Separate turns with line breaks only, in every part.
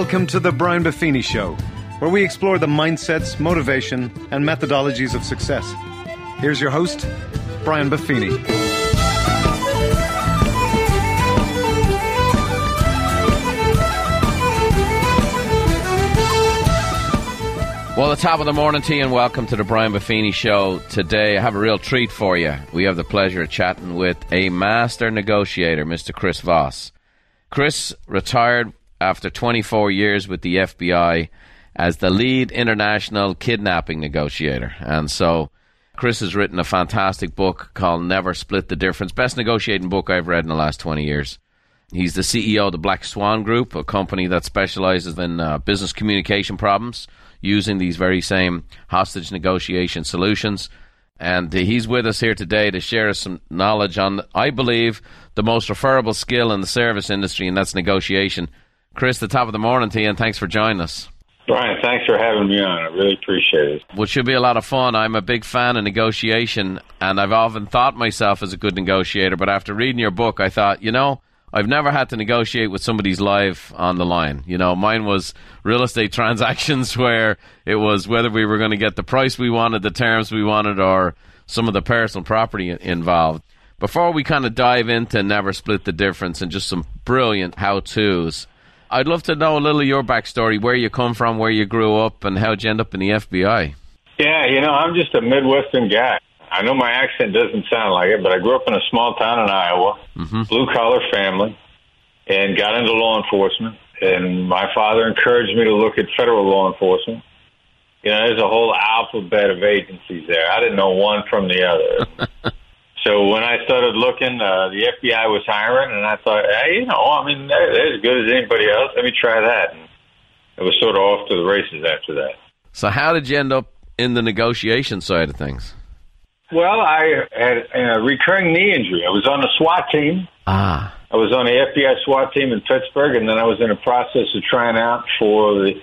Welcome to the Brian Buffini Show, where we explore the mindsets, motivation, and methodologies of success. Here's your host, Brian Buffini.
Well, the top of the morning to you, and welcome to the Brian Buffini Show. Today, I have a real treat for you. We have the pleasure of chatting with a master negotiator, Mr. Chris Voss. Chris retired after 24 years with the FBI as the lead international kidnapping negotiator. And so, Chris has written a fantastic book called Never Split the Difference. Best negotiating book I've read in the last 20 years. He's the CEO of the Black Swan Group, a company that specializes in uh, business communication problems using these very same hostage negotiation solutions. And he's with us here today to share some knowledge on, I believe, the most referable skill in the service industry, and that's negotiation. Chris, the top of the morning to you, and thanks for joining us.
Brian, thanks for having me on. I really appreciate it.
Well, it should be a lot of fun. I'm a big fan of negotiation, and I've often thought myself as a good negotiator, but after reading your book, I thought, you know, I've never had to negotiate with somebody's life on the line. You know, mine was real estate transactions where it was whether we were going to get the price we wanted, the terms we wanted, or some of the personal property involved. Before we kind of dive into Never Split the Difference and just some brilliant how to's, I'd love to know a little of your backstory, where you come from, where you grew up, and how'd you end up in the FBI.
Yeah, you know, I'm just a Midwestern guy. I know my accent doesn't sound like it, but I grew up in a small town in Iowa, mm-hmm. blue collar family, and got into law enforcement. And my father encouraged me to look at federal law enforcement. You know, there's a whole alphabet of agencies there. I didn't know one from the other. so when I started looking, uh, the FBI was hiring, and I thought, hey, you know, I mean, they're, they're as good as anybody else. Let me try that. And it was sort of off to the races after that.
So, how did you end up in the negotiation side of things?
Well, I had a recurring knee injury. I was on a SWAT team.
Ah.
I was on the FBI SWAT team in Pittsburgh, and then I was in a process of trying out for the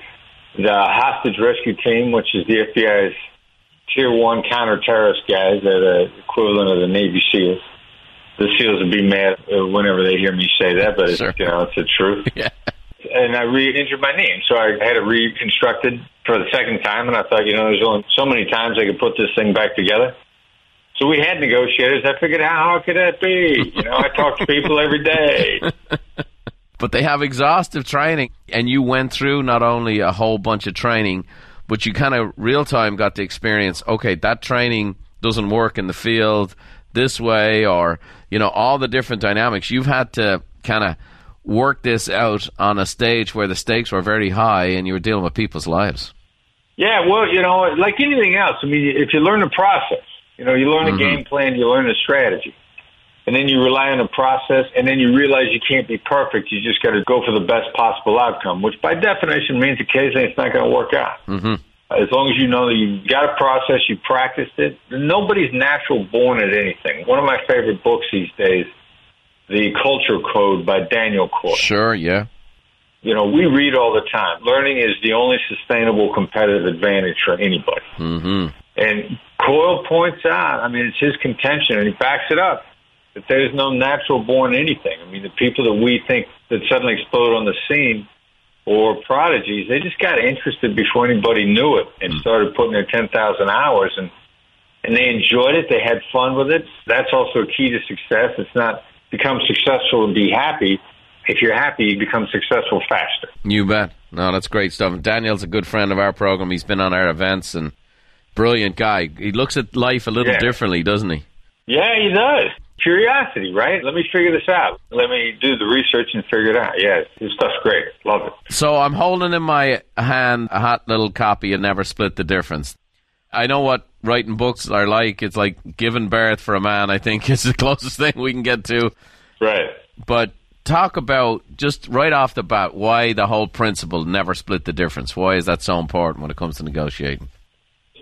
the hostage rescue team, which is the FBI's tier one counter terrorist guys, they're the equivalent of the Navy SEALs. The SEALs would be mad whenever they hear me say that, but sure. it's, you know it's the truth.
Yeah.
And I re-injured my knee, so I had it reconstructed for the second time. And I thought, you know, there's only so many times I could put this thing back together. So we had negotiators. I figured, how hard could that be? You know, I talk to people every day.
But they have exhaustive training, and you went through not only a whole bunch of training, but you kind of real time got to experience. Okay, that training doesn't work in the field this way, or you know, all the different dynamics. You've had to kind of work this out on a stage where the stakes were very high, and you were dealing with people's lives.
Yeah, well, you know, like anything else. I mean, if you learn the process you know, you learn mm-hmm. a game plan, you learn a strategy. And then you rely on the process, and then you realize you can't be perfect. You just got to go for the best possible outcome, which by definition means occasionally it's not going to work out.
Mm-hmm.
As long as you know that you've got a process, you practiced it. Nobody's natural born at anything. One of my favorite books these days, The Culture Code by Daniel Coyle.
Sure, yeah.
You know, we read all the time. Learning is the only sustainable competitive advantage for anybody.
Mm-hmm.
And Coyle points out, I mean, it's his contention, and he backs it up, that there's no natural born anything. I mean, the people that we think that suddenly explode on the scene or prodigies, they just got interested before anybody knew it and hmm. started putting their 10,000 hours and and they enjoyed it. They had fun with it. That's also a key to success. It's not become successful and be happy. If you're happy, you become successful faster.
You bet. No, that's great stuff. Daniel's a good friend of our program. He's been on our events and brilliant guy. He looks at life a little yeah. differently, doesn't he?
Yeah, he does. Curiosity, right? Let me figure this out. Let me do the research and figure it out. Yeah, his stuff's great. Love it.
So I'm holding in my hand a hot little copy of Never Split the Difference. I know what writing books are like. It's like giving birth for a man, I think, is the closest thing we can get to.
Right.
But talk about just right off the bat why the whole principle never split the difference. Why is that so important when it comes to negotiating?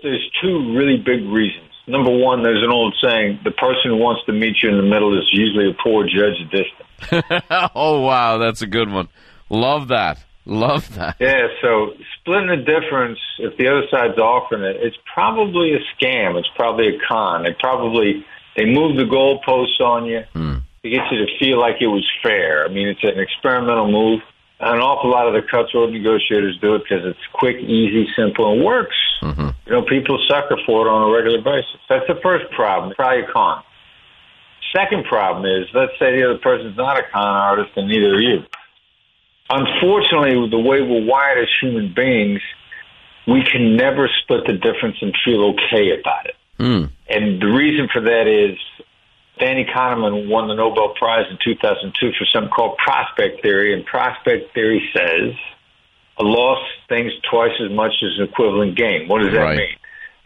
there's two really big reasons. Number one, there's an old saying: the person who wants to meet you in the middle is usually a poor judge of distance.
oh wow, that's a good one. Love that. Love that.
Yeah, so splitting the difference, if the other side's offering it, it's probably a scam. It's probably a con. They probably they move the goalposts on you
hmm.
to get you to feel like it was fair. I mean, it's an experimental move. An awful lot of the cutthroat negotiators do it because it's quick, easy, simple, and works. Mm-hmm. You know, people sucker for it on a regular basis. That's the first problem. Probably a con. Second problem is, let's say the other person's not a con artist, and neither are you. Unfortunately, the way we're wired as human beings, we can never split the difference and feel okay about it. Mm. And the reason for that is Danny Kahneman won the Nobel Prize in 2002 for something called prospect theory, and prospect theory says a loss thinks twice as much as an equivalent gain. What does that right. mean?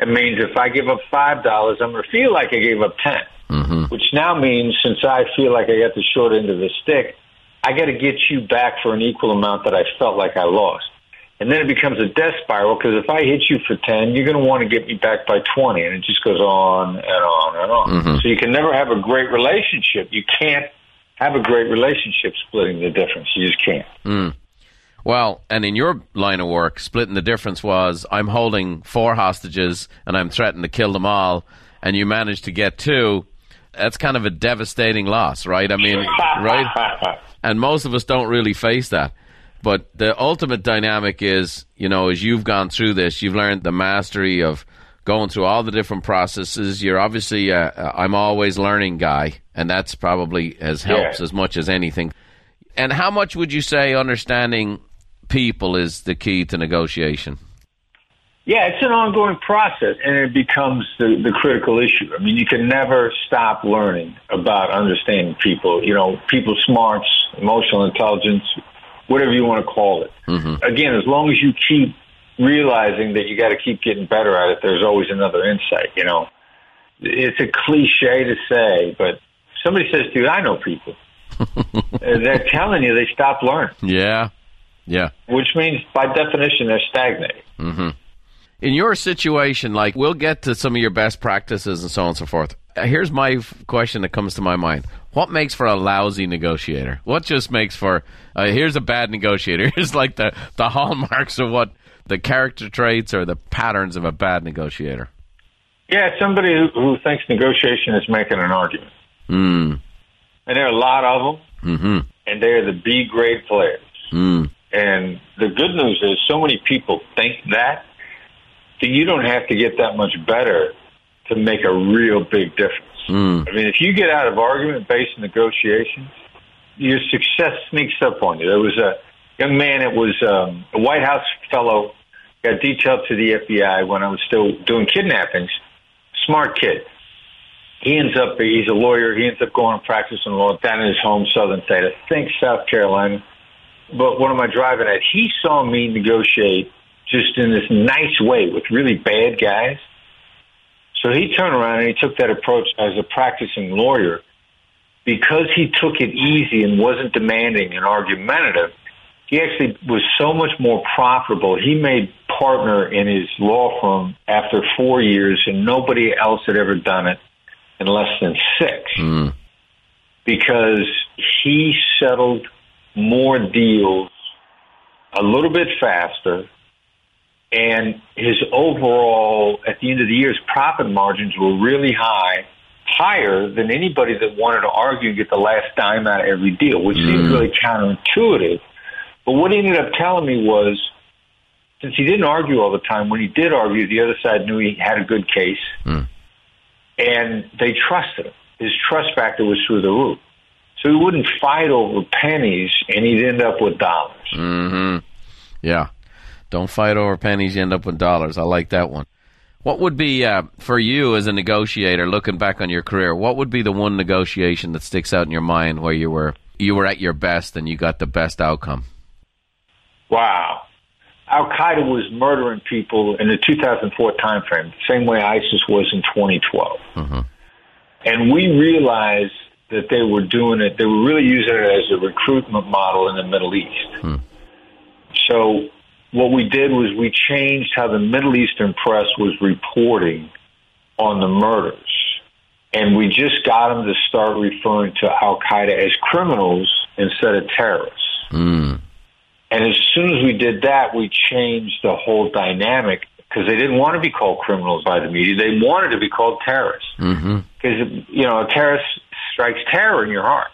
It means if I give up five dollars, I'm going to feel like I gave up 10 mm-hmm. which now means since I feel like I got the short end of the stick, I got to get you back for an equal amount that I felt like I lost. And then it becomes a death spiral because if I hit you for 10, you're going to want to get me back by 20. And it just goes on and on and on. Mm-hmm. So you can never have a great relationship. You can't have a great relationship splitting the difference. You just can't.
Mm. Well, and in your line of work, splitting the difference was I'm holding four hostages and I'm threatening to kill them all, and you manage to get two. That's kind of a devastating loss, right? I mean, right? And most of us don't really face that. But the ultimate dynamic is, you know, as you've gone through this, you've learned the mastery of going through all the different processes. You're obviously I'm always learning guy, and that's probably has helps yeah. as much as anything. And how much would you say understanding people is the key to negotiation?
Yeah, it's an ongoing process, and it becomes the, the critical issue. I mean, you can never stop learning about understanding people. You know, people smarts, emotional intelligence, whatever you want to call it. Mm-hmm. Again, as long as you keep realizing that you got to keep getting better at it, there's always another insight. You know, it's a cliche to say, but somebody says, "Dude, I know people." they're telling you they stop learning.
Yeah, yeah.
Which means, by definition, they're stagnating.
Mm-hmm. In your situation, like we'll get to some of your best practices and so on and so forth. Here's my question that comes to my mind: What makes for a lousy negotiator? What just makes for uh, here's a bad negotiator? Here's like the the hallmarks of what the character traits or the patterns of a bad negotiator.
Yeah, somebody who, who thinks negotiation is making an argument.
Mm.
And there are a lot of them,
mm-hmm.
and they're the B grade players.
Mm.
And the good news is, so many people think that that you don't have to get that much better to make a real big difference.
Mm.
I mean, if you get out of argument based negotiations, your success sneaks up on you. There was a young man, it was um, a White House fellow, got detailed to the FBI when I was still doing kidnappings. Smart kid. He ends up, he's a lawyer. He ends up going and practicing law down in his home southern state, I think South Carolina. But what am I driving at? He saw me negotiate just in this nice way with really bad guys. So he turned around and he took that approach as a practicing lawyer. Because he took it easy and wasn't demanding and argumentative, he actually was so much more profitable. He made partner in his law firm after four years, and nobody else had ever done it in less than six.
Mm.
Because he settled more deals a little bit faster and his overall, at the end of the year, his profit margins were really high, higher than anybody that wanted to argue and get the last dime out of every deal, which mm. seems really counterintuitive. But what he ended up telling me was, since he didn't argue all the time, when he did argue, the other side knew he had a good case,
mm.
and they trusted him. His trust factor was through the roof. So he wouldn't fight over pennies, and he'd end up with dollars.
Mm-hmm. Yeah. Don't fight over pennies, you end up with dollars. I like that one. What would be, uh, for you as a negotiator, looking back on your career, what would be the one negotiation that sticks out in your mind where you were you were at your best and you got the best outcome?
Wow. Al Qaeda was murdering people in the 2004 timeframe, the same way ISIS was in 2012.
Mm-hmm.
And we realized that they were doing it, they were really using it as a recruitment model in the Middle East.
Hmm.
So what we did was we changed how the Middle Eastern press was reporting on the murders. And we just got them to start referring to Al Qaeda as criminals instead of terrorists.
Mm.
And as soon as we did that, we changed the whole dynamic because they didn't want to be called criminals by the media. They wanted to be called terrorists.
Because,
mm-hmm. you know, a terrorist strikes terror in your heart.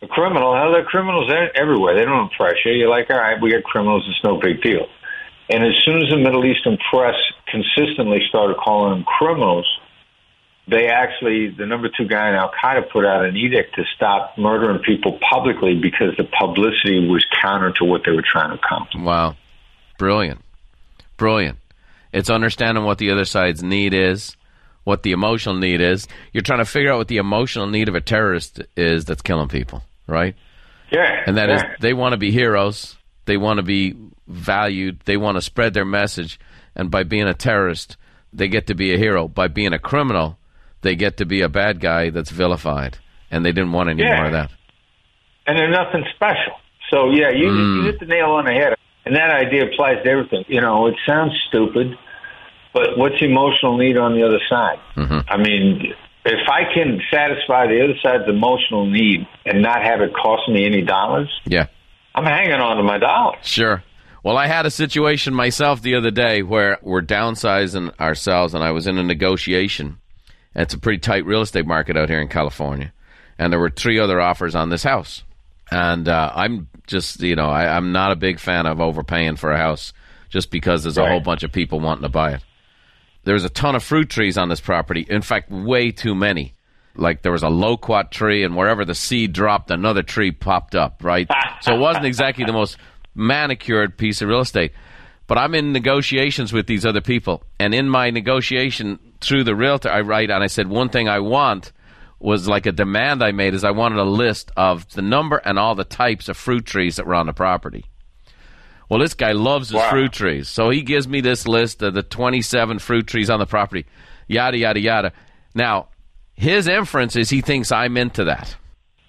A criminal, hell, there are criminals everywhere. They don't impress you. You're like, all right, we got criminals. It's no big deal. And as soon as the Middle Eastern press consistently started calling them criminals, they actually, the number two guy in Al Qaeda put out an edict to stop murdering people publicly because the publicity was counter to what they were trying to accomplish.
Wow. Brilliant. Brilliant. It's understanding what the other side's need is, what the emotional need is. You're trying to figure out what the emotional need of a terrorist is that's killing people, right?
Yeah.
And that
yeah.
is, they want to be heroes. They want to be valued. They want to spread their message. And by being a terrorist, they get to be a hero. By being a criminal, they get to be a bad guy that's vilified, and they didn't want any
yeah.
more of that.
And they're nothing special. So yeah, you, mm. you hit the nail on the head, and that idea applies to everything. You know, it sounds stupid, but what's emotional need on the other side?
Mm-hmm.
I mean, if I can satisfy the other side's emotional need and not have it cost me any dollars,
yeah,
I'm hanging on to my dollars.
Sure. Well, I had a situation myself the other day where we're downsizing ourselves, and I was in a negotiation it's a pretty tight real estate market out here in California, and there were three other offers on this house. And uh, I'm just, you know, I, am not a big fan of overpaying for a house just because there's a
right.
whole bunch of people wanting to buy it. There's a ton of fruit trees on this property. In fact, way too many. Like there was a loquat tree, and wherever the seed dropped, another tree popped up, right? so it wasn't exactly the most manicured piece of real estate. But I'm in negotiations with these other people, and in my negotiation through the realtor, I write and I said one thing I want was like a demand I made is I wanted a list of the number and all the types of fruit trees that were on the property. Well, this guy loves his
wow.
fruit trees, so he gives me this list of the 27 fruit trees on the property, yada yada yada. Now, his inference is he thinks I'm into that.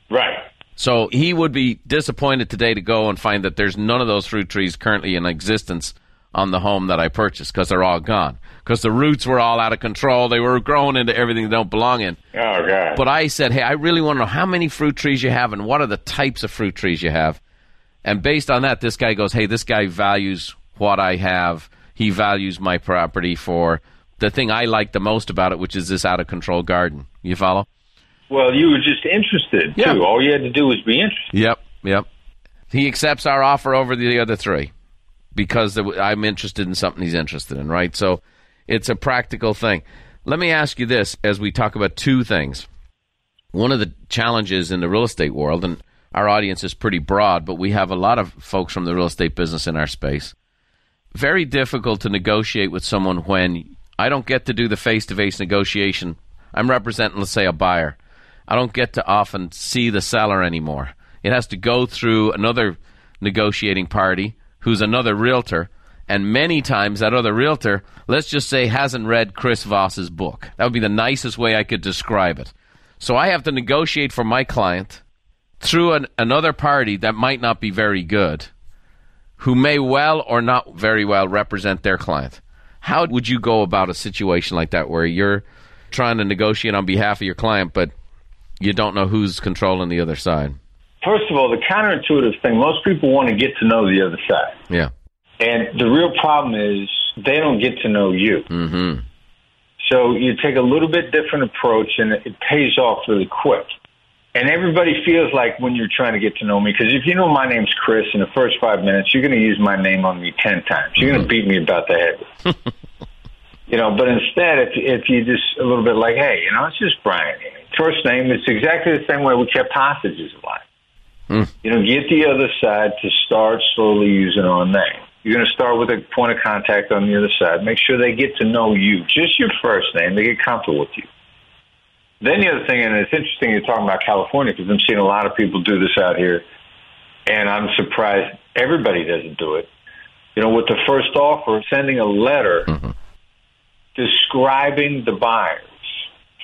Right.
So he would be disappointed today to go and find that there's none of those fruit trees currently in existence on the home that I purchased because they're all gone. Because the roots were all out of control. They were growing into everything they don't belong in.
Oh, God.
But I said, hey, I really want to know how many fruit trees you have and what are the types of fruit trees you have. And based on that, this guy goes, hey, this guy values what I have. He values my property for the thing I like the most about it, which is this out of control garden. You follow?
Well, you were just interested,
Yeah.
too. All you had to do was be interested.
Yep, yep. He accepts our offer over the other three because I'm interested in something he's interested in, right? So it's a practical thing. Let me ask you this as we talk about two things. One of the challenges in the real estate world, and our audience is pretty broad, but we have a lot of folks from the real estate business in our space. Very difficult to negotiate with someone when I don't get to do the face to face negotiation. I'm representing, let's say, a buyer. I don't get to often see the seller anymore. It has to go through another negotiating party who's another realtor, and many times that other realtor, let's just say, hasn't read Chris Voss's book. That would be the nicest way I could describe it. So I have to negotiate for my client through an, another party that might not be very good, who may well or not very well represent their client. How would you go about a situation like that where you're trying to negotiate on behalf of your client, but you don't know who's controlling the other side?
First of all, the counterintuitive thing, most people want to get to know the other side.
Yeah.
And the real problem is they don't get to know you.
Mm-hmm.
So you take a little bit different approach and it pays off really quick. And everybody feels like when you're trying to get to know me, because if you know my name's Chris, in the first five minutes, you're going to use my name on me 10 times. You're going to beat me about the head. you know, but instead, if, if you just a little bit like, hey, you know, it's just Brian. First name, it's exactly the same way we kept hostages alive.
Mm.
You know, get the other side to start slowly using our name. You're going to start with a point of contact on the other side. Make sure they get to know you, just your first name. They get comfortable with you. Then the other thing, and it's interesting you're talking about California because I'm seeing a lot of people do this out here, and I'm surprised everybody doesn't do it. You know, with the first offer, sending a letter
Mhm.
describing the buyers,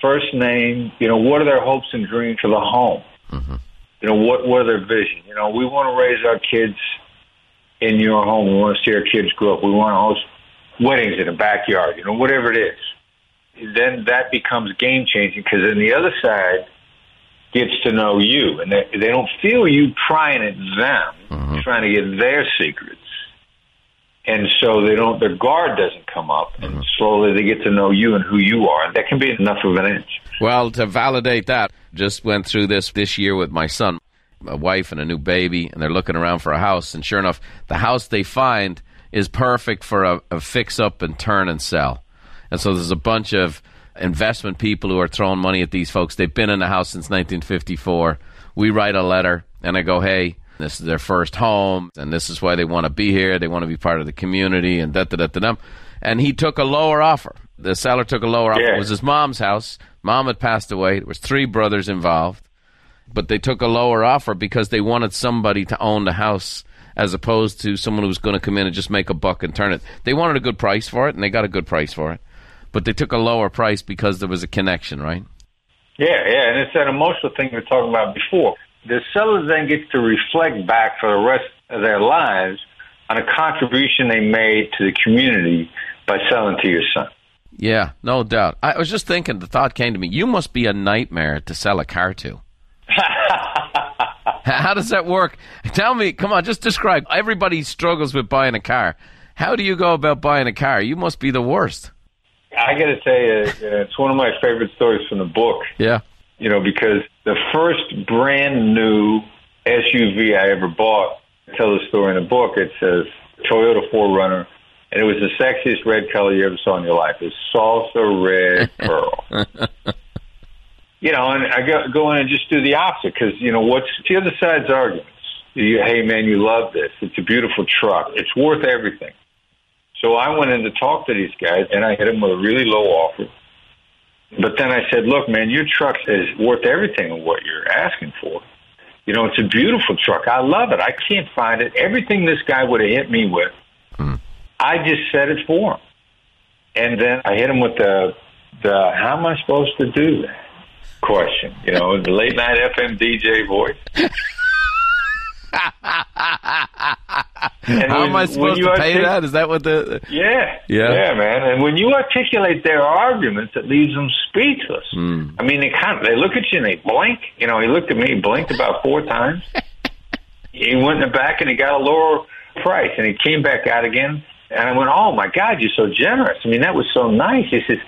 first name, you know, what are their hopes and dreams for the home?
Mhm.
You know, what what are their vision? You know, we want to raise our kids in your home. We want to see our kids grow up. We want to host weddings in the backyard. You know, whatever it is. Then that becomes game changing because then the other side gets to know you, and they, they don't feel you prying at them,
Mhm.
trying to get their secrets. And so they don't, their guard doesn't come up, and slowly they get to know you and who you are. And that can be enough of an inch.
Well, to validate that, just went through this this year with my son. a wife and a new baby, and they're looking around for a house. And sure enough, the house they find is perfect for a, a fix up and turn and sell. And so there's a bunch of investment people who are throwing money at these folks. They've been in the house since 1954. We write a letter, and I go, hey, this is their first home, and this is why they want to be here. They want to be part of the community, and da da da da da. And he took a lower offer. The seller took a lower offer.
Yeah.
It was his mom's house. Mom had passed away. There was three brothers involved, but they took a lower offer because they wanted somebody to own the house as opposed to someone who was going to come in and just make a buck and turn it. They wanted a good price for it, and they got a good price for it. But they took a lower price because there was a connection, right?
Yeah, yeah, and it's that emotional thing we were talking about before. The seller then gets to reflect back for the rest of their lives on a contribution they made to the community by selling to your son.
Yeah, no doubt. I was just thinking, the thought came to me, you must be a nightmare to sell a car to. How does that work? Tell me, come on, just describe. Everybody struggles with buying a car. How do you go about buying a car? You must be the worst.
I got to tell you, uh, it's one of my favorite stories from the book.
Yeah.
You know, because the first brand new SUV I ever bought, I tell the story in the book. It says Toyota 4Runner, and it was the sexiest red color you ever saw in your life. It's salsa red pearl. you know, and I go, go in and just do the opposite because you know what's the other side's arguments. You, hey man, you love this. It's a beautiful truck. It's worth everything. So I went in to talk to these guys, and I hit them with a really low offer. But then I said, "Look, man, your truck is worth everything of what you're asking for. You know, it's a beautiful truck. I love it. I can't find it. Everything this guy would have hit me with, hmm. I just said it for him. And then I hit him with the the how am I supposed to do that question? You know, the late night FM DJ voice.
How
when-
am I supposed to pay
artic-
that? Is that what the.
Yeah,
Yeah.
yeah, man. And when you articulate their arguments, it leaves them speechless.
Hmm.
I mean, they kind of they look at you and they blink. You know, he looked at me, he blinked about four times. he went in the back and he got a lower price, and he came back out again. And I went, "Oh my God, you're so generous! I mean, that was so nice." He says,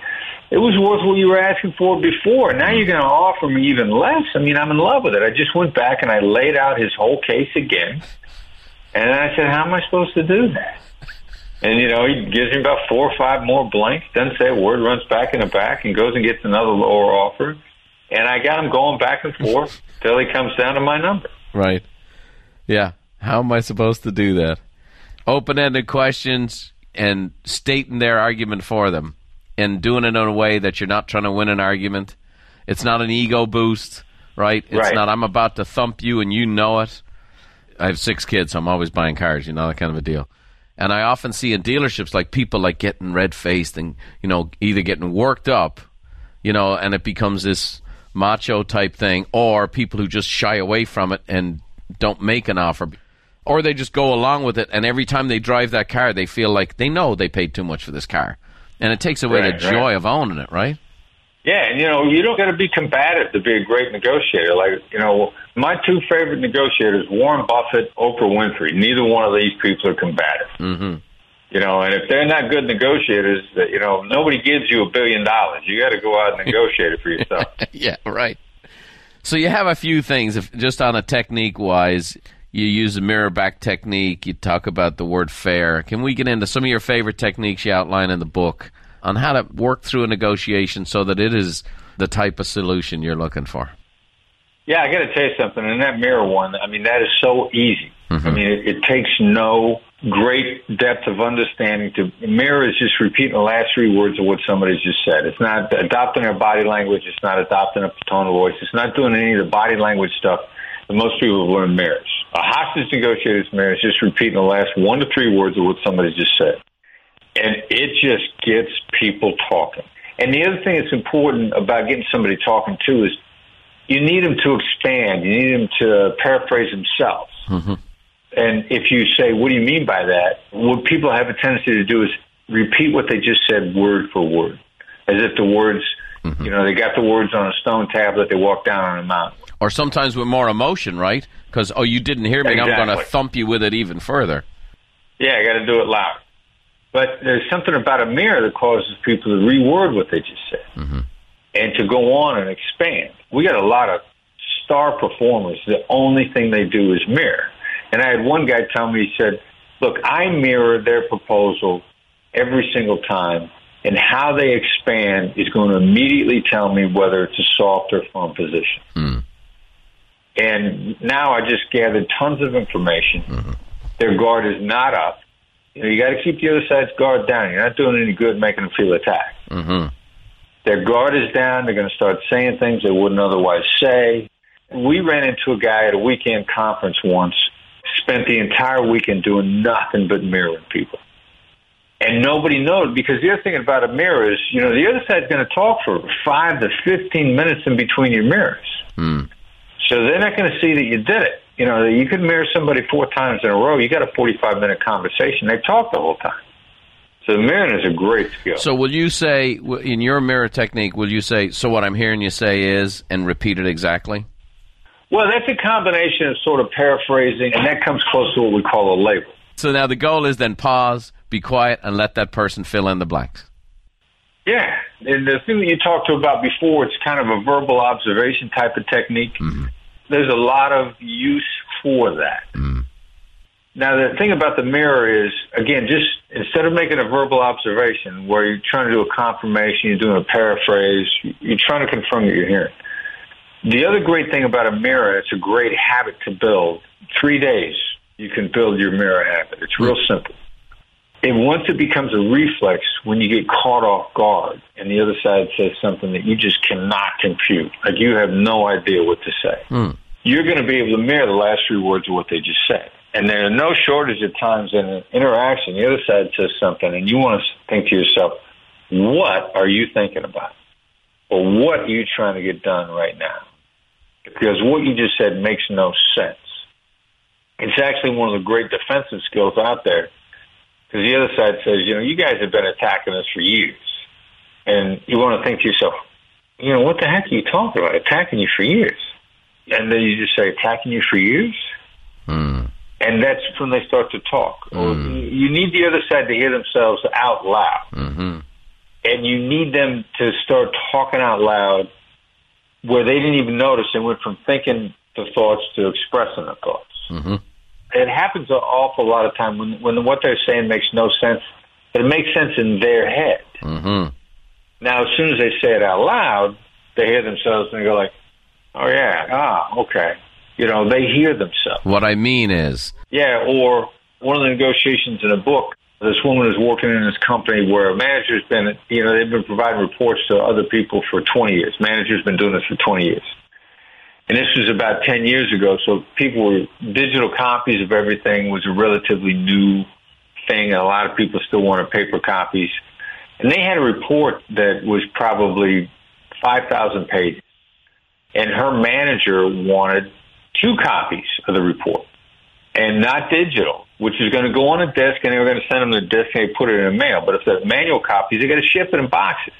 "It was worth what you were asking for before. Now you're going to offer me even less. I mean, I'm in love with it." I just went back and I laid out his whole case again. And I said, "How am I supposed to do that?" And you know, he gives me about four or five more blanks, doesn't say a word, runs back in the back, and goes and gets another lower offer. And I got him going back and forth till he comes down to my number.
Right. Yeah. How am I supposed to do that? Open ended questions and stating their argument for them and doing it in a way that you're not trying to win an argument. It's not an ego boost, right? It's
Right.
not, I'm about to thump you and you know it. I have six kids, so I'm always buying cars, you know, that kind of a deal. And I often see in dealerships like people like getting red faced and, you know, either getting worked up, you know, and it becomes this macho type thing, or people who just shy away from it and don't make an offer. Or they just go along with it, and every time they drive that car, they feel like they know they paid too much for this car. And it takes away
Right,
the
right.
joy of owning it, right?
Yeah, and you know, you don't got to be combative to be a great negotiator. Like, you know, my two favorite negotiators, Warren Buffett, Oprah Winfrey. Neither one of these people are combative.
Mm-hmm.
You know, and if they're not good negotiators, that you know, nobody gives you a billion dollars. You got to go out and negotiate it for yourself.
yeah, right. So you have a few things, if just on a technique wise. You use a mirror back technique. You talk about the word fair. Can we get into some of your favorite techniques you outline in the book on how to work through a negotiation so that it is the type of solution you're looking for?
Yeah, I got to tell you something. In that mirror one, I mean, that is so easy. Mm-hmm. I mean, it, it takes no great depth of understanding to mirror is just repeating the last three words of what somebody's just said. It's not adopting their body language. It's not adopting a tone of voice. It's not doing any of the body language stuff that most people have learned mirrors. A hostage negotiator's mirror is just repeating the last one to three words of what somebody just said. And it just gets people talking. And the other thing that's important about getting somebody talking too is you need them to expand. You need them to paraphrase themselves. Mm-hmm. And if you say, what do you mean by that? What people have a tendency to do is repeat what they just said word for word, as if the words, Mm-hmm. you know, they got the words on a stone tablet, they walk down on a mountain.
Or sometimes with more emotion, right? Because, oh, you didn't hear me, and I'm going to thump you with it even further.
Yeah, I got to do it loud. But there's something about a mirror that causes people to reword what they just said mm-hmm. and to go on and expand. We got a lot of star performers, the only thing they do is mirror. And I had one guy tell me, he said, look, I mirror their proposal every single time, and how they expand is going to immediately tell me whether it's a soft or firm position.
Hmm.
And now I just gathered tons of information.
Mm-hmm.
Their guard is not up. You know, you got to keep the other side's guard down. You're not doing any good making them feel attacked.
Mm-hmm.
Their guard is down. They're going to start saying things they wouldn't otherwise say. We ran into a guy at a weekend conference once, spent the entire weekend doing nothing but mirroring people. And nobody knows because the other thing about a mirror is, you know, the other side's going to talk for five to 15 minutes in between your mirrors.
Hmm.
So they're not going to see that you did it. You know, you could mirror somebody four times in a row. You got a 45 minute conversation. They talk the whole time. So mirroring is a great skill.
So will you say in your mirror technique? Will you say so? What I'm hearing you say is, and repeat it exactly.
well, that's a combination of sort of paraphrasing, and that comes close to what we call a label.
So now the goal is then pause, be quiet, and let that person fill in the blanks.
Yeah, and the thing that you talked to about before, it's kind of a verbal observation type of technique. Mm-hmm. There's a lot of use for that. Mm-hmm. Now, the thing about the mirror is, again, just instead of making a verbal observation where you're trying to do a confirmation, you're doing a paraphrase, you're trying to confirm that you're hearing. The other great thing about a mirror, it's a great habit to build. Three days, you can build your mirror habit. It's real mm-hmm. simple. And once it becomes a reflex, when you get caught off guard and the other side says something that you just cannot compute, like you have no idea what to say, hmm. you're going to be able to mirror the last three words of what they just said. And there are no shortage of times in an interaction, the other side says something, and you want to think to yourself, what are you thinking about? Or what are you trying to get done right now? Because what you just said makes no sense. It's actually one of the great defensive skills out there because the other side says, you know, you guys have been attacking us for years. And you want to think to yourself, you know, what the heck are you talking about? Attacking you for years. And then you just say, attacking you for years? And that's when they start to talk. Or You need the other side to hear themselves out loud.
Mm-hmm.
And you need them to start talking out loud where they didn't even notice and went from thinking the thoughts to expressing the thoughts
Mm-hmm.
It happens an awful lot of time when when what they're saying makes no sense. But It makes sense in their head.
Mm-hmm.
Now, as soon as they say it out loud, they hear themselves and they go like, "Oh yeah, ah, okay." You know, they hear themselves.
What I mean is,
Yeah, or one of the negotiations in a book. This woman is working in this company where a manager's been, you know, they've been providing reports to other people for 20 years. Manager's been doing this for 20 years. And this was about 10 years ago, so people were, digital copies of everything was a relatively new thing, a lot of people still wanted paper copies. And they had a report that was probably 5,000 pages. And her manager wanted two copies of the report and not digital, which is going to go on a disc and they were going to send them the disc and they put it in the mail. But if they're manual copies, they got to ship it in boxes.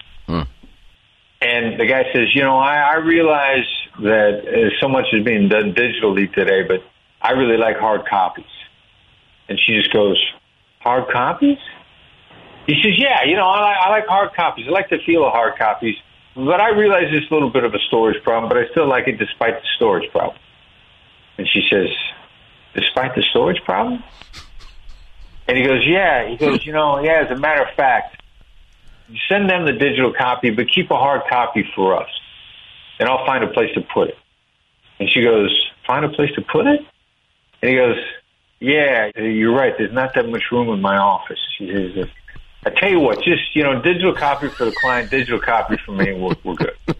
And the guy says, you know, I, I realize that uh, so much is being done digitally today, but I really like hard copies. And she just goes, hard copies? He says, yeah, you know, I I like hard copies. I like the feel of hard copies, but I realize it's a little bit of a storage problem, but I still like it despite the storage problem. And she says, despite the storage problem? And he goes, yeah. He goes, you know, yeah, as a matter of fact, send them the digital copy, but keep a hard copy for us. And I'll find a place to put it. And she goes, find a place to put it? And he goes, yeah, you're right. There's not that much room in my office. She says, I tell you what, just, you know, digital copy for the client, digital copy for me, we're, we're good.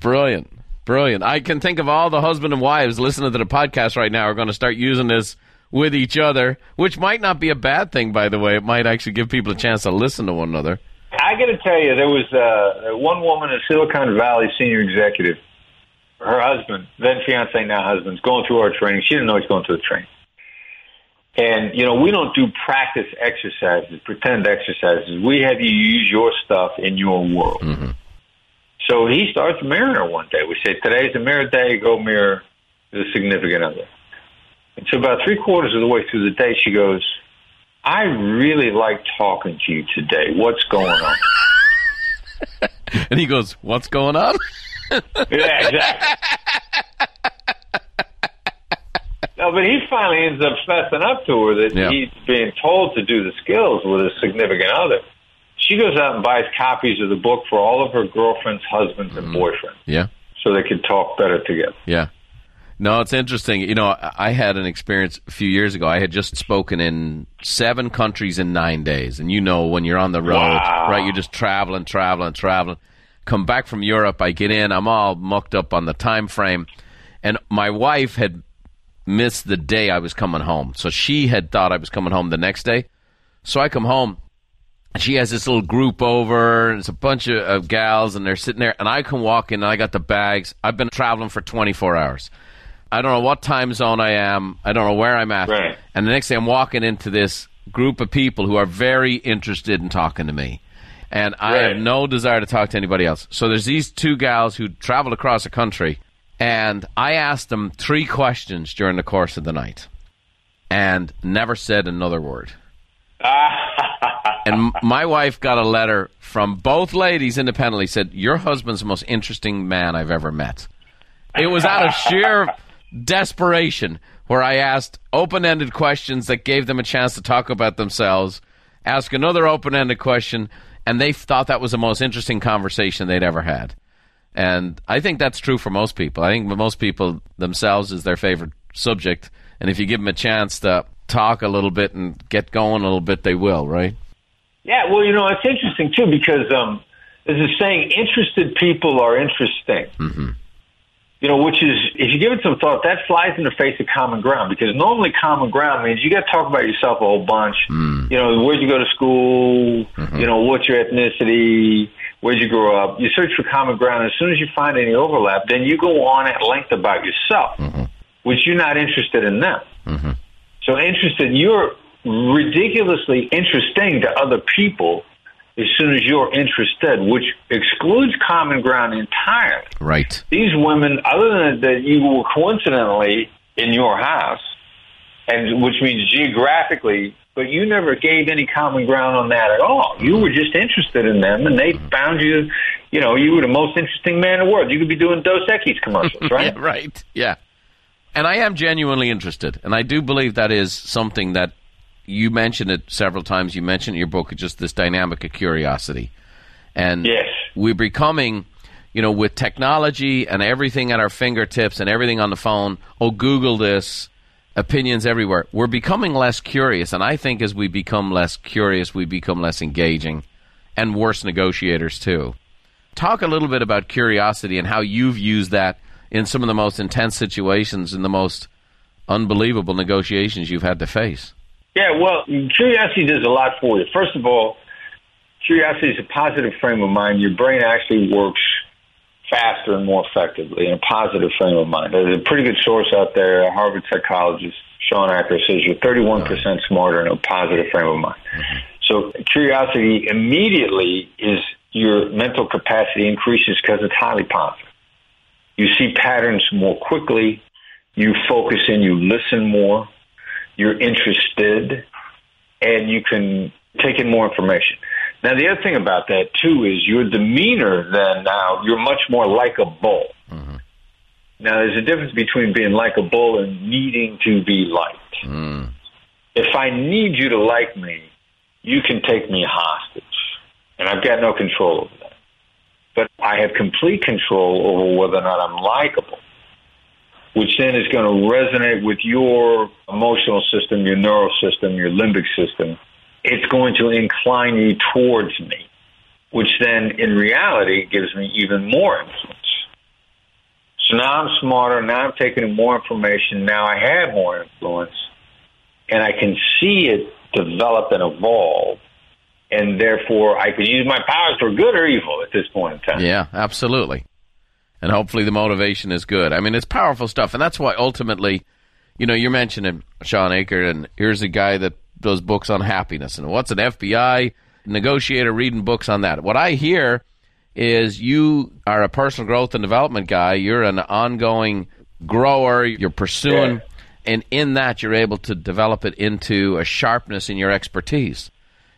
brilliant, brilliant. I can think of all the husband and wives listening to the podcast right now are going to start using this with each other, which might not be a bad thing, by the way. It might actually give people a chance to listen to one another.
I got to tell you, there was uh, one woman, a Silicon Valley senior executive. Her husband, then fiance, now husband's going through our training. She didn't know he's going through the training. And, you know, we don't do practice exercises, pretend exercises. We have you use your stuff in your world. So he starts mirroring her one day. We say, today's a mirror day, go mirror the significant other. So about three quarters of the way through the day. She goes, I really like talking to you today. What's going on?
and he goes, What's going on?
yeah, exactly. no, but he finally ends up fessing up to her that
yeah.
he's being told to do the skills with his significant other. She goes out and buys copies of the book for all of her girlfriends, husbands, and mm-hmm. boyfriends.
Yeah.
So they can talk better together.
Yeah. No, it's interesting. You know, I had an experience a few years ago. I had just spoken in seven countries in nine days. And you know, when you're on the road,
Wow.
right, you're just traveling, traveling, traveling. Come back from Europe, I get in, I'm all mucked up on the time frame. And my wife had missed the day I was coming home. So she had thought I was coming home the next day. So I come home she has this little group over and it's a bunch of, of gals and they're sitting there and i can walk in and i got the bags i've been traveling for 24 hours i don't know what time zone i am. I don't know where i'm at.
Right.
and the next day i'm walking into this group of people who are very interested in talking to me. And i have no desire to talk to anybody else. So there's these two gals who traveled across the country and i asked them three questions during the course of the night and never said another word. And my wife got a letter from both ladies independently said your husband's the most interesting man i've ever met. It was out of sheer desperation where i asked open-ended questions that gave them a chance to talk about themselves ask another open-ended question and they thought that was the most interesting conversation they'd ever had and i think that's true for most people i think most people themselves is their favorite subject and if you give them a chance to talk a little bit and get going a little bit they will right
Yeah, well, you know, it's interesting too because um, there's a saying: interested people are interesting. Mm-hmm. You know, which is, if you give it some thought, that flies in the face of common ground because normally common ground means you got to talk about yourself a whole bunch. Hmm. You know, where'd you go to school? Mm-hmm. You know, what's your ethnicity? Where'd you grow up? You search for common ground. As soon as you find any overlap, then you go on at length about yourself, mm-hmm. which you're not interested in them. Mm-hmm. So interested, you're ridiculously interesting to other people as soon as you're interested, which excludes common ground entirely.
right
These women, other than that you were coincidentally in your house, and which means geographically, but you never gave any common ground on that at all. You were just interested in them, and they mm-hmm. found you. You know, you were the most interesting man in the world. You could be doing Dos Equis commercials, right?
Yeah, right. Yeah. And I am genuinely interested. And I do believe that is something that you mentioned it several times. You mentioned in your book just this dynamic of curiosity. And
Yes.
we're becoming, you know, with technology and everything at our fingertips and everything on the phone, oh, Google this, opinions everywhere. We're becoming less curious. And I think as we become less curious, we become less engaging and worse negotiators, too talk a little bit about curiosity and how you've used that in some of the most intense situations and the most unbelievable negotiations you've had to face.
Yeah, well, curiosity does a lot for you. First of all, curiosity is a positive frame of mind. Your brain actually works faster and more effectively in a positive frame of mind. There's a pretty good source out there, a Harvard psychologist, Shawn Achor, says you're 31% smarter in a positive frame of mind. Mm-hmm. So curiosity immediately is your mental capacity increases because it's highly positive. You see patterns more quickly. You focus in, you listen more you're interested, and you can take in more information. Now, the other thing about that too is your demeanor. Then now you're much more likable. Mm-hmm. Now, there's a difference between being likable and needing to be liked. Mm. If I need you to like me, you can take me hostage, and I've got no control over that. But I have complete control over whether or not I'm likable which then is going to resonate with your emotional system, your neural system, your limbic system. It's going to incline you towards me, which then in reality gives me even more influence. So now I'm smarter. Now I'm taking in more information. Now I have more influence, and I can see it develop and evolve. And therefore, I can use my powers for good or evil at this point in time.
Yeah, absolutely. And hopefully the motivation is good. I mean, it's powerful stuff. And that's why ultimately, you know, you're mentioning Shawn Achor, and here's a guy that does books on happiness. And what's an FBI negotiator reading books on that? What I hear is you are a personal growth and development guy. You're an ongoing grower. You're pursuing,
Yeah.
and in that, you're able to develop it into a sharpness in your expertise.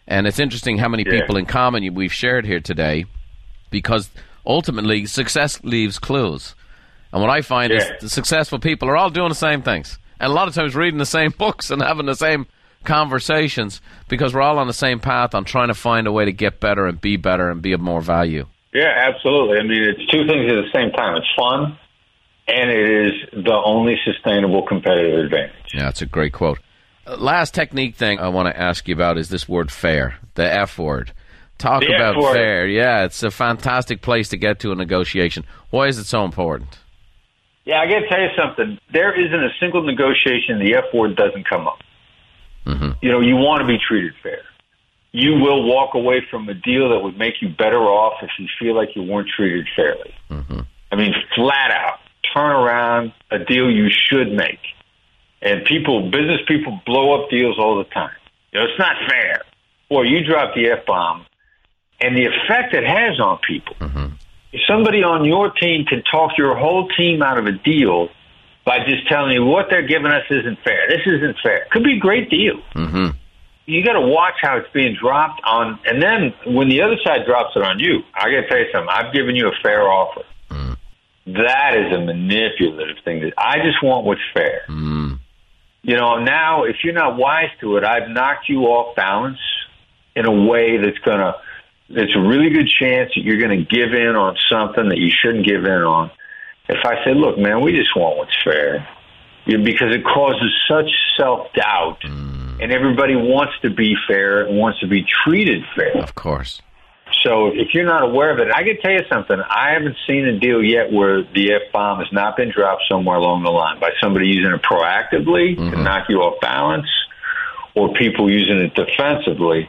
And it's interesting how many
Yeah.
people in common we've shared here today because ultimately success leaves clues. And what I find is
Yeah.
the successful people are all doing the same things. and a lot of times reading the same books and having the same conversations because we're all on the same path on trying to find a way to get better and be better and be of more value.
Yeah, absolutely. I mean, it's two things at the same time. It's fun, and it is the only sustainable competitive advantage.
Yeah, that's a great quote. Uh, last technique thing I want to ask you about is this word fair, the F word. Talk
The
about fair. Yeah, it's a fantastic place to get to a negotiation. Why is it so important?
Yeah, I got to tell you something. There isn't a single negotiation the F word doesn't come up. Mm-hmm. You know, you want to be treated fair. You will walk away from a deal that would make you better off if you feel like you weren't treated fairly. Mm-hmm. I mean, flat out, turn around a deal you should make. And people, business people blow up deals all the time. You know, it's not fair. Boy, you drop the F bomb and the effect it has on people. If somebody on your team can talk your whole team out of a deal by just telling you what they're giving us isn't fair. This isn't fair. Could be a great deal.
Mm-hmm.
You got to watch how it's being dropped on, and then when the other side drops it on you, I got to tell you something. I've given you a fair offer. That is a manipulative thing. I just want what's fair. You know, now if you're not wise to it, I've knocked you off balance in a way that's gonna. There's a really good chance that you're going to give in on something that you shouldn't give in on. If I say, "Look, man, we just want what's fair," you know, because it causes such self doubt, mm. and everybody wants to be fair and wants to be treated fair.
Of course.
So if you're not aware of it, I can tell you something. I haven't seen a deal yet where the F bomb has not been dropped somewhere along the line by somebody using it proactively to mm-hmm. knock you off balance or people using it defensively.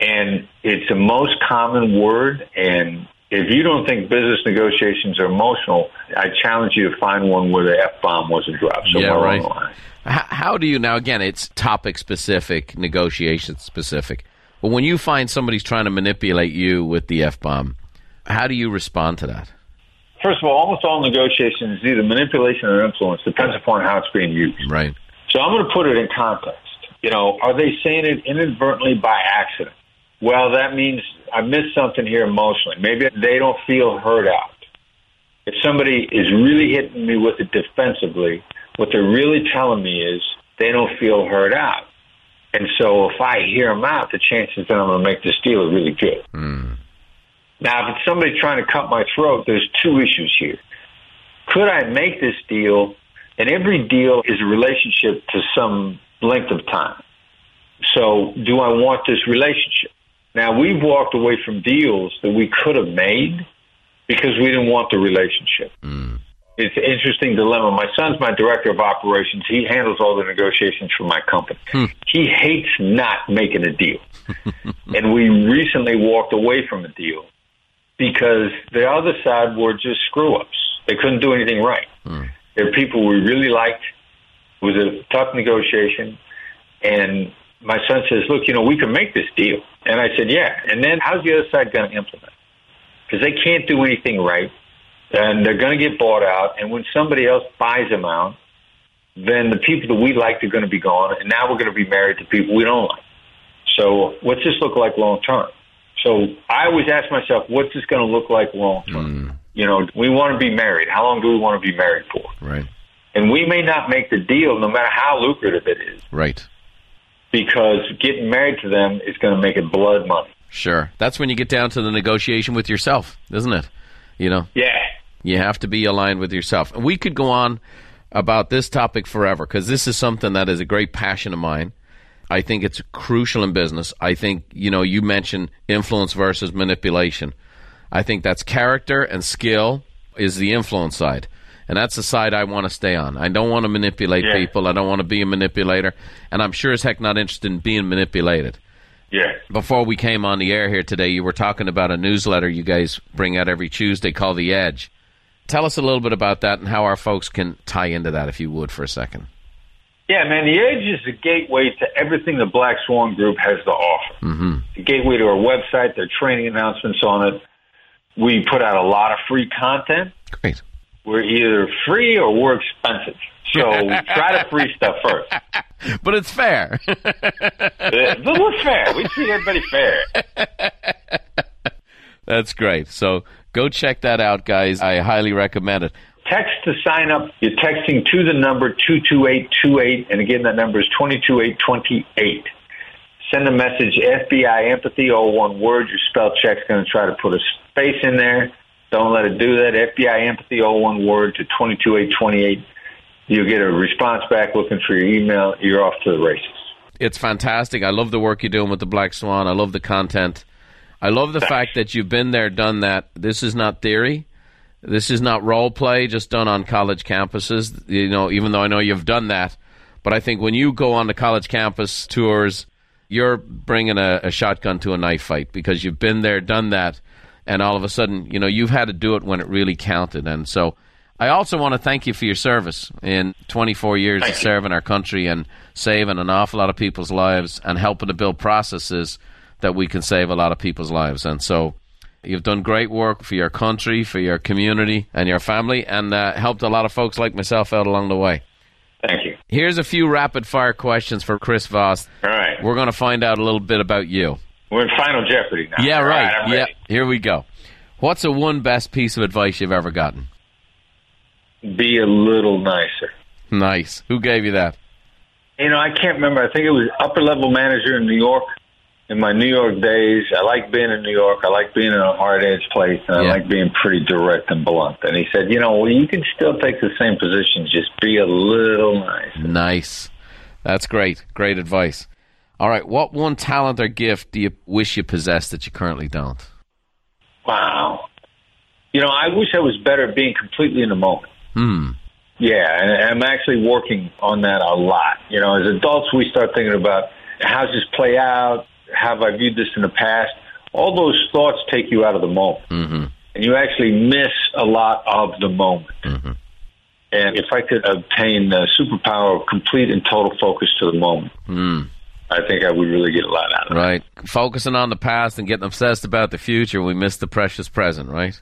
And it's the most common word. And if you don't think business negotiations are emotional, I challenge you to find one where the F bomb wasn't dropped somewhere
Yeah, right.
along the line.
How do you now? Again, it's topic specific, negotiation specific. But when you find somebody's trying to manipulate you with the f bomb, how do you respond to that?
First of all, almost all negotiations is either manipulation or influence, depends upon how it's being used.
Right.
So I'm going to put it in context. You know, are they saying it inadvertently by accident? Well, that means I missed something here emotionally. Maybe they don't feel heard out. If somebody is really hitting me with it defensively, what they're really telling me is they don't feel heard out. And so if I hear them out, the chances that I'm going to make this deal are really good. Hmm. Now, if it's somebody trying to cut my throat, there's two issues here. Could I make this deal? And every deal is a relationship to some length of time. So, do I want this relationship? Now, we've walked away from deals that we could have made because we didn't want the relationship. Mm. It's an interesting dilemma. My son's my director of operations. He handles all the negotiations for my company. Hmm. He hates not making a deal. and we recently walked away from a deal because the other side were just screw ups. They couldn't do anything right. Hmm. They're people we really liked. It was a tough negotiation. And my son says, Look, you know, we can make this deal. And I said, Yeah. And then how's the other side going to implement? Because they can't do anything right. And they're going to get bought out. And when somebody else buys them out, then the people that we liked are going to be gone. And now we're going to be married to people we don't like. So what's this look like long term? So I always ask myself, what's this going to look like long term? Mm. You know, we want to be married. How long do we want to be married for?
Right.
And we may not make the deal no matter how lucrative it is
Right.
Because getting married to them is going to make it blood money.
Sure. That's when you get down to the negotiation with yourself, isn't it? You know,
Yeah.
you have to be aligned with yourself. And we could go on about this topic forever because this is something that is a great passion of mine. I think it's crucial in business. I think, you know, you mentioned influence versus manipulation. I think that's character and skill is the influence side. And that's the side I want to stay on. I don't want to manipulate
Yeah.
people. I don't want to be a manipulator. And I'm sure as heck not interested in being manipulated.
Yeah.
Before we came on the air here today, you were talking about a newsletter you guys bring out every Tuesday called The Edge. Tell us a little bit about that and how our folks can tie into that, if you would, for a second.
Yeah, man, the Edge is the gateway to everything the Black Swan Group has to offer. Mm-hmm. The gateway to our website, their training announcements on it. We put out a lot of free content.
Great.
We're either free or we're expensive. So try the free stuff first.
But it's fair.
Uh, But we're fair. We treat everybody fair.
That's great. So go check that out, guys. I highly recommend it.
Text to sign up. You're texting to the number 22828, and again, that number is 22828. Send a message, FBI Empathy, all one word. Your spell check's going to try to put a space in there. Don't let it do that. FBI Empathy, all one word to 22828. You'll get a response back looking for your email. You're off to the races.
It's fantastic. I love the work you're doing with the Black Swan. I love the content. I love the fact that you've been there, done that. This is not theory. This is not role play just done on college campuses. You know, even though I know you've done that, but I think when you go on the college campus tours, you're bringing a, a shotgun to a knife fight because you've been there, done that, and all of a sudden, you know, you've had to do it when it really counted. And so, I also want to thank you for your service in 24 years
Thank
of serving our country and saving an awful lot of people's lives and helping to build processes that we can save a lot of people's lives. And so you've done great work for your country, for your community, and your family, and uh, helped a lot of folks like myself out along the way.
Thank you.
Here's a few rapid fire questions for Chris Voss.
All right.
We're going to find out a little bit about you.
We're in Final Jeopardy now.
Yeah, right.
I'm
yeah, here we go. What's the one best piece of advice you've ever gotten?
Be a little nicer.
Nice. Who gave you that?
You know, I can't remember. I think it was upper level manager in New York. In my New York days, I like being in New York. I like being in a hard edge place, and I
Yeah.
like being pretty direct and blunt. And he said, you know, well, you can still take the same position, just be a little nice.
Nice. That's great. Great advice. All right. What one talent or gift do you wish you possessed that you currently don't?
Wow. You know, I wish I was better at being completely in the moment.
Hmm.
Yeah, and I'm actually working on that a lot. You know, as adults, we start thinking about how's this play out? Have I viewed this in the past? All those thoughts take you out of the moment,
Mm-hmm.
and you actually miss a lot of the moment.
Mhm.
And if I could obtain the superpower of complete and total focus to the moment,
Hmm.
I think I would really get a lot out of it.
Right. Focusing on the past and getting obsessed about the future, we miss the precious present, right?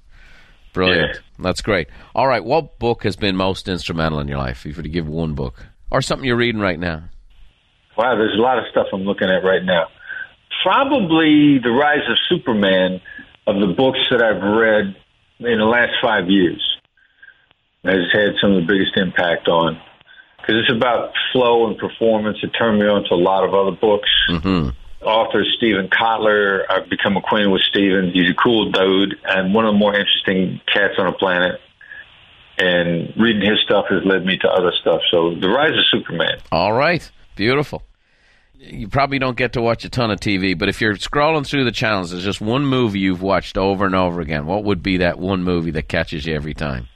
Brilliant.
Yeah.
That's great. All right. What book has been most instrumental in your life? If you were to give one book or something you're reading right now.
Wow, there's a lot of stuff I'm looking at right now. Probably the rise of Superman of the books that I've read in the last five years has had some of the biggest impact on because it's about flow and performance. It turned me on to a lot of other books.
Mm-hmm.
Author Steven Kotler, I've become acquainted with Steven. He's a cool dude and one of the more interesting cats on the planet. And reading his stuff has led me to other stuff. So the rise of Superman.
All right. Beautiful. You probably don't get to watch a ton of TV, but if you're scrolling through the channels, there's just one movie you've watched over and over again. What would be that one movie that catches you every time?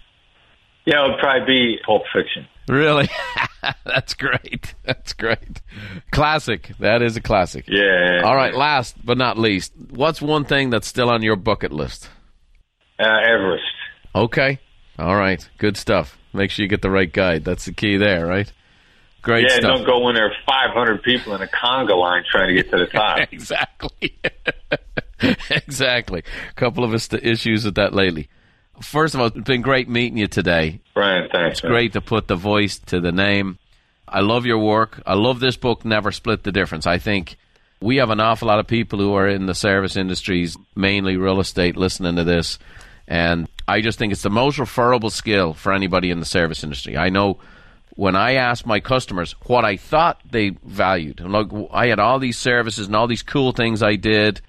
Yeah, it would probably be Pulp Fiction.
Really? That's great. That's great. Classic. That is a classic.
Yeah.
All right, last but not least, what's one thing that's still on your bucket list?
Uh, Everest.
Okay. All right. Good stuff. Make sure you get the right guide. That's the key there, right? Great
yeah,
stuff.
don't go when there are 500 people in a conga line trying to get to the top.
exactly. exactly. A couple of us issues with that lately. First of all, it's been great meeting you today.
Brian, thanks.
It's great to put the voice to the name. I love your work. I love this book, Never Split the Difference. I think we have an awful lot of people who are in the service industries, mainly real estate, listening to this. And I just think it's the most referable skill for anybody in the service industry. I know when I asked my customers what I thought they valued, and look, I had all these services and all these cool things I did.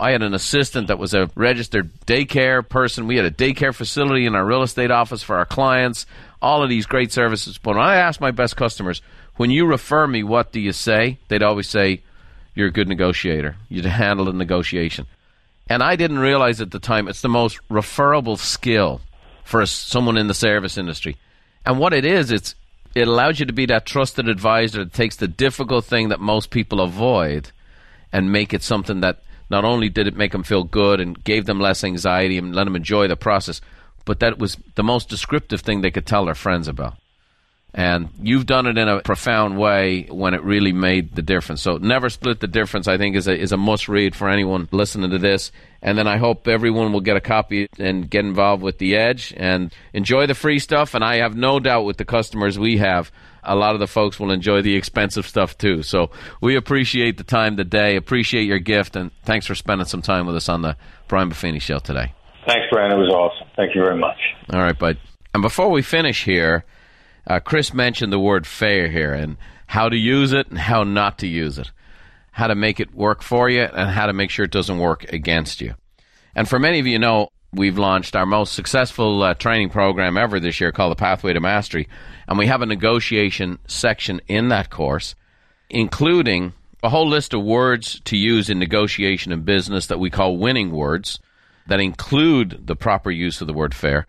I had an assistant that was a registered daycare person. We had a daycare facility in our real estate office for our clients. All of these great services. But when I asked my best customers, when you refer me, what do you say? They'd always say, "You're a good negotiator. You handle the negotiation." And I didn't realize at the time it's the most referable skill for a, someone in the service industry. And what it is, it's it allows you to be that trusted advisor that takes the difficult thing that most people avoid and make it something that not only did it make them feel good and gave them less anxiety and let them enjoy the process, but that was the most descriptive thing they could tell their friends about. And you've done it in a profound way when it really made the difference. So never split the difference. I think is a is a must read for anyone listening to this. And then I hope everyone will get a copy and get involved with the Edge and enjoy the free stuff. And I have no doubt with the customers we have, a lot of the folks will enjoy the expensive stuff too. So we appreciate the time today, appreciate your gift, and thanks for spending some time with us on the Brian Buffini Show today.
Thanks, Brian. It was awesome. Thank you very much.
All right, bud. And before we finish here, uh, Chris mentioned the word fair here and how to use it and how not to use it, how to make it work for you and how to make sure it doesn't work against you. And for many of you know, we've launched our most successful uh, training program ever this year called the Pathway to Mastery. And we have a negotiation section in that course, including a whole list of words to use in negotiation and business that we call winning words that include the proper use of the word fair.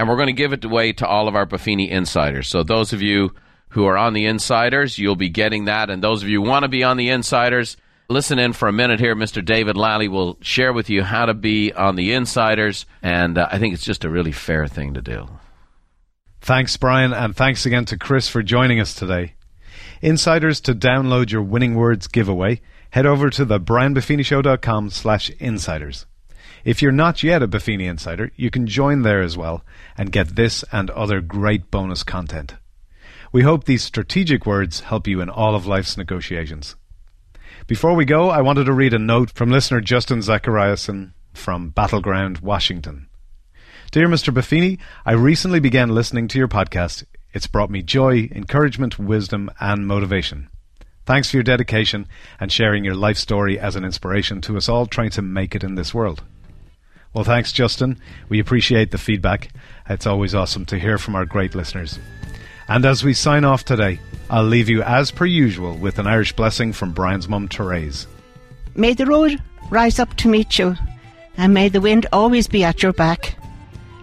And we're going to give it away to all of our Buffini insiders. So those of you who are on the insiders, you'll be getting that. And those of you who want to be on the insiders, listen in for a minute here. Mr. David Lally will share with you how to be on the insiders. And uh, I think it's just a really fair thing to do.
Thanks, Brian, and thanks again to Chris for joining us today. Insiders, to download your winning words giveaway, head over to the slash insiders. If you're not yet a Buffini Insider, you can join there as well and get this and other great bonus content. We hope these strategic words help you in all of life's negotiations. Before we go, I wanted to read a note from listener Justin Zachariason from Battle Ground, Washington. Dear Mr. Buffini, I recently began listening to your podcast. It's brought me joy, encouragement, wisdom, and motivation. Thanks for your dedication and sharing your life story as an inspiration to us all trying to make it in this world. Well, thanks, Justin. We appreciate the feedback. It's always awesome to hear from our great listeners. And as we sign off today, I'll leave you as per usual with an Irish blessing from Brian's mum, Therese.
May the road rise up to meet you, and may the wind always be at your back.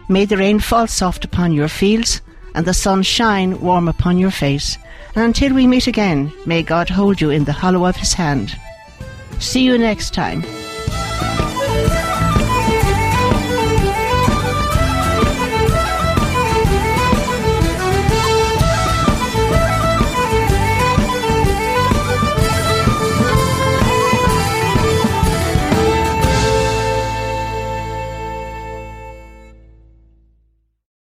May the rain fall soft upon your fields, and the sun shine warm upon your face. And until we meet again, may God hold you in the hollow of his hand. See you next time.